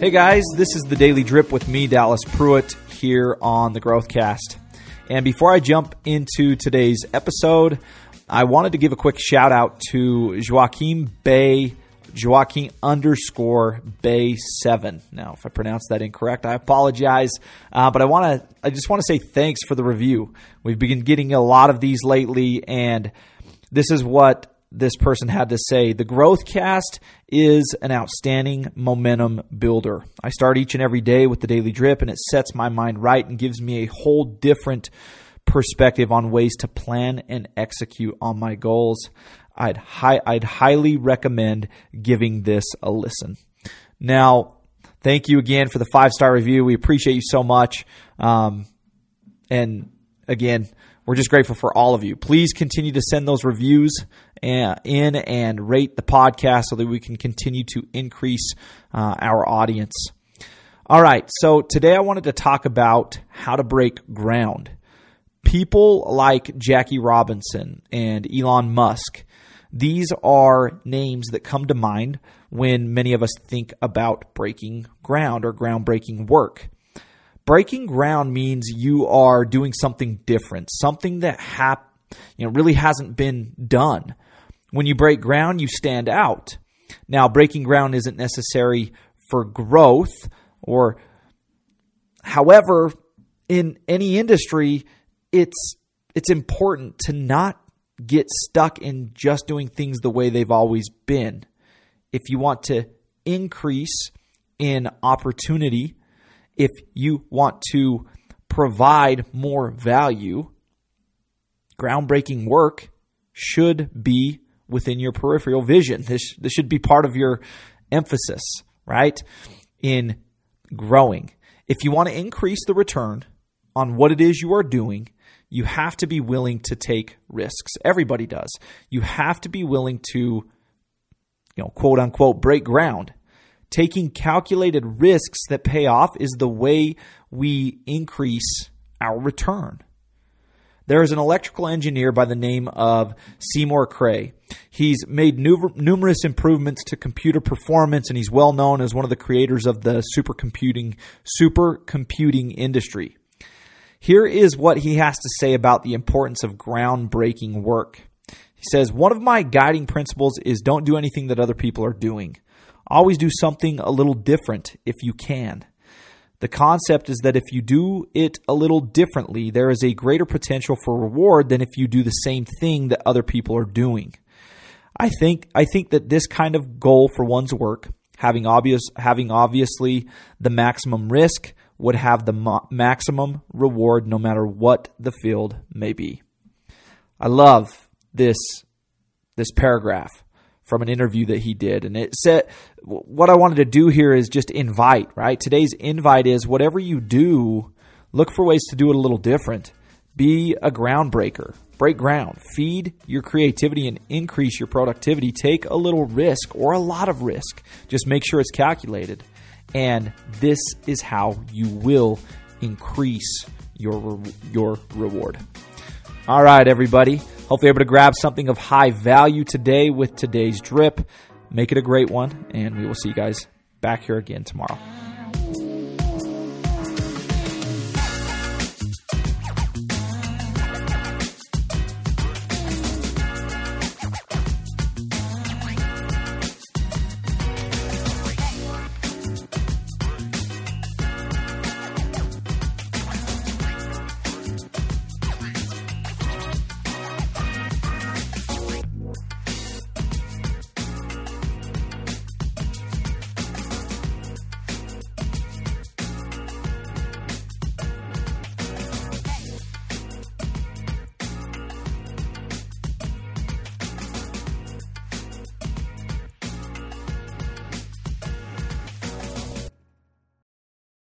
Hey guys, this is the Daily Drip with me, Dallas Pruitt, here on the Growthcast. And before I jump into today's episode, I wanted to give a quick shout out to Joaquin Bay, Joaquin underscore Bay seven. Now, if I pronounced that incorrect, I apologize. Uh, but I want to, I just want to say thanks for the review. We've been getting a lot of these lately, and this is what this person had to say the Growthcast is an outstanding momentum builder. I start each and every day with the daily drip, and it sets my mind right and gives me a whole different perspective on ways to plan and execute on my goals. I'd I'd highly recommend giving this a listen. Now, thank you again for the five star review. We appreciate you so much. Um, and again, we're just grateful for all of you. Please continue to send those reviews uh, in and rate the podcast so that we can continue to increase uh, our audience. All right, so today I wanted to talk about how to break ground. People like Jackie Robinson and Elon Musk, these are names that come to mind when many of us think about breaking ground or groundbreaking work. Breaking ground means you are doing something different, something that hap- you know really hasn't been done. When you break ground, you stand out. Now, breaking ground isn't necessary for growth or however in any industry it's it's important to not get stuck in just doing things the way they've always been. If you want to increase in opportunity, if you want to provide more value, groundbreaking work should be within your peripheral vision. This, this should be part of your emphasis, right? In growing. If you want to increase the return on what it is you are doing, you have to be willing to take risks. Everybody does. You have to be willing to, you know, quote unquote, break ground. Taking calculated risks that pay off is the way we increase our return. There is an electrical engineer by the name of Seymour Cray. He's made numerous improvements to computer performance, and he's well known as one of the creators of the supercomputing supercomputing industry. Here is what he has to say about the importance of groundbreaking work. He says, One of my guiding principles is don't do anything that other people are doing. Always do something a little different if you can. The concept is that if you do it a little differently, there is a greater potential for reward than if you do the same thing that other people are doing. I think I think that this kind of goal for one's work, having obvious having obviously the maximum risk, would have the mo- maximum reward no matter what the field may be. I love this this paragraph from an interview that he did. And it said, what I wanted to do here is just invite, right? Today's invite is whatever you do, look for ways to do it a little different. Be a groundbreaker, break ground, feed your creativity and increase your productivity. Take a little risk or a lot of risk. Just make sure it's calculated. And this is how you will increase your, your reward. All right, everybody. Hopefully, able to grab something of high value today with today's drip. Make it a great one, and we will see you guys back here again tomorrow.